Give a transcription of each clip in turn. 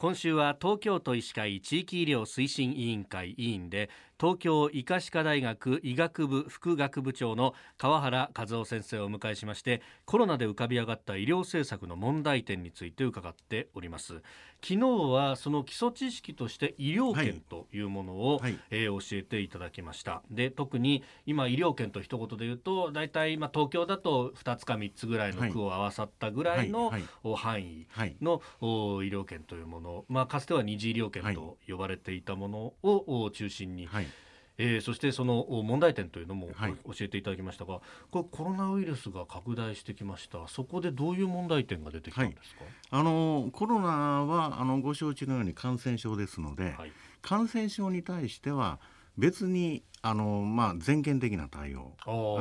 今週は東京都医師会地域医療推進委員会委員で東京医科歯科大学医学部副学部長の川原和夫先生をお迎えしましてコロナで浮かび上がった医療政策の問題点について伺っております。昨日はその基礎知識として医療券というものを、はい、えー、教えていただきました。で特に今医療券と一言で言うと大体まあ東京だと2つか3つぐらいの区を合わさったぐらいの範囲の医療券というもの。の、まあ、かつては二次医療圏と呼ばれていたものを中心に、はい、えー、そしてその問題点というのも教えていただきましたが、はい、これコロナウイルスが拡大してきました。そこでどういう問題点が出てきたんですか、はい、あのコロナはあのご承知のように感染症ですので、感染症に対しては別にあの、まあ、全県的な対応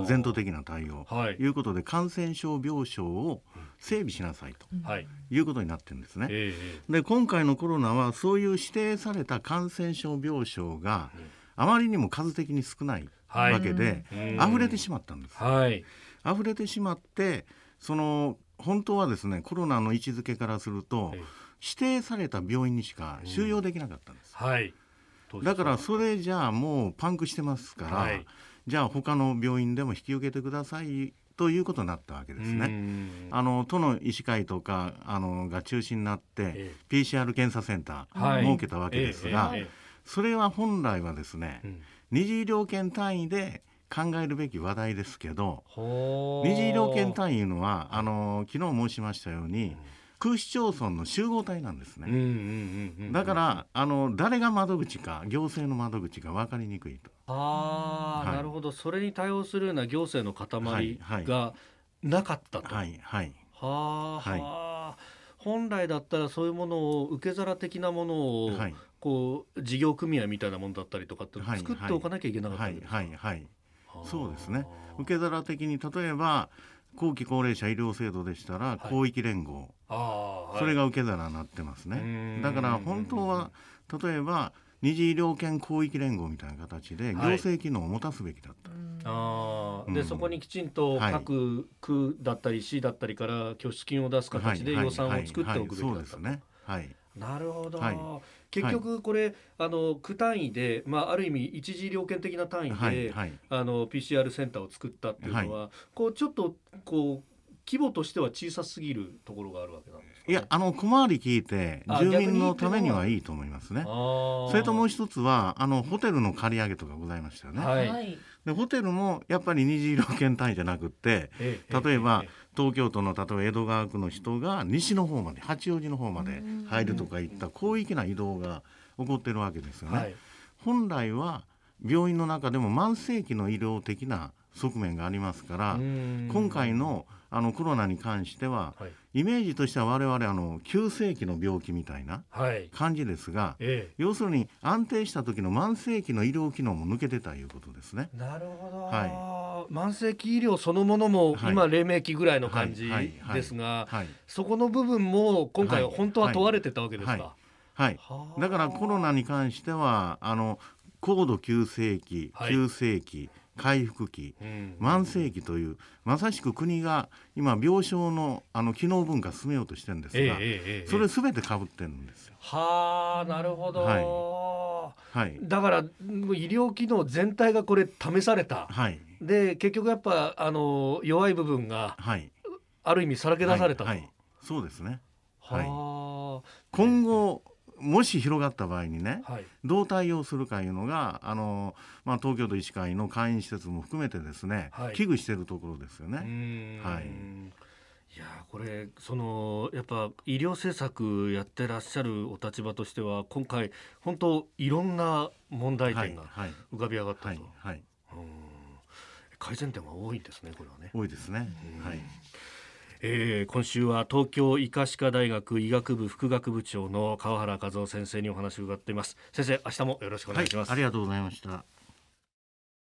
全頭的な対応と、はい、いうことで感染症病床を整備しなさいと、い。うことになってるんですね。で今回のコロナはそういう指定された感染症病床があまりにも数的に少ないわけで、はい、溢れてしまったんです。はい、溢れてしまってその本当はですねコロナの位置づけからすると、指定された病院にしか収容できなかったんです。はい。だからそれじゃあもうパンクしてますから、はい、じゃあ他の病院でも引き受けてくださいということになったわけですね。あの都の医師会とかあのが中心になって、ええ、PCR 検査センター設けたわけですが、え、それは本来はですね、うん、二次医療圏単位で考えるべき話題ですけど二次医療圏単位のはあの昨日申しましたように、うん。区市町村の集合体なんですね。だからあの誰が窓口か行政の窓口が分かりにくいと。ああ、はい、なるほど。それに対応するような行政の塊がなかったと。はいはい。はあ、はい、本来だったらそういうものを受け皿的なものを、はい、こう事業組合みたいなものだったりとかって作っておかなきゃいけなかったんですか？はいはいはい。そうですね。受け皿的に例えば後期高齢者医療制度でしたら広域連合、はい、それが受け皿になってますね、だから本当は例えば二次医療圏広域連合みたいな形で行政機能を持たすべきだった。あで、うん、そこにきちんと各区だったり市だったりから拠出金を出す形で予算を作っておくべきだった、はい。はい。はい、そうですね。はい。なるほど。はい。結局これ、はい、あの区単位で、まあ、ある意味一次医療圏的な単位で、はい。はい、あの PCR センターを作ったっていうのは、こうちょっとこう規模としては小さすぎるところがあるわけなんですか、ね、いやあの小回り聞いて住民のためにはいいと思いますね。それともう一つはあのホテルの借り上げとかございましたよね、はい、でホテルもやっぱり二次医療圏単位じゃなくって例えば、東京都の例えば江戸川区の人が西の方まで八王子の方まで入るとかいった広域な移動が起こってるわけですよね。はい、本来は病院の中でも慢性期の医療的な側面がありますから今回のあのコロナに関しては、はい、イメージとしては我々あの急性期の病気みたいな感じですが、はいええ、要するに安定した時の慢性期の医療機能も抜けてたいうことですね。なるほど、はい、慢性期医療そのものも今黎明期ぐらいの感じですが、そこの部分も今回本当は問われてたわけですか？はい、だからコロナに関してはあの高度急性期、急性期、回復期、慢性期というまさしく国が今病床のあの機能文化進めようとしてるんですが、それすべてかぶってるんですよ。はあなるほど、はい。はい、だから医療機能全体がこれ試された、はい、で結局やっぱあの弱い部分が、はい、ある意味さらけ出されたと、はい。はい、そうですね。はい、今後、もし広がった場合にね、はい、どう対応するかいうのがあの、まあ、東京都医師会の会員施設も含めてですね、はい、危惧しているところですよね。はい。いやこれそのやっぱ医療政策やってらっしゃるお立場としては今回本当いろんな問題点が浮かび上がったと、はいはい、改善点は多いですねこれはね。多いですね。はい。えー、今週は東京医科歯科大学医学部副学部長の川原和夫先生にお話を伺っています。先生明日もよろしくお願いします、はい、ありがとうございました。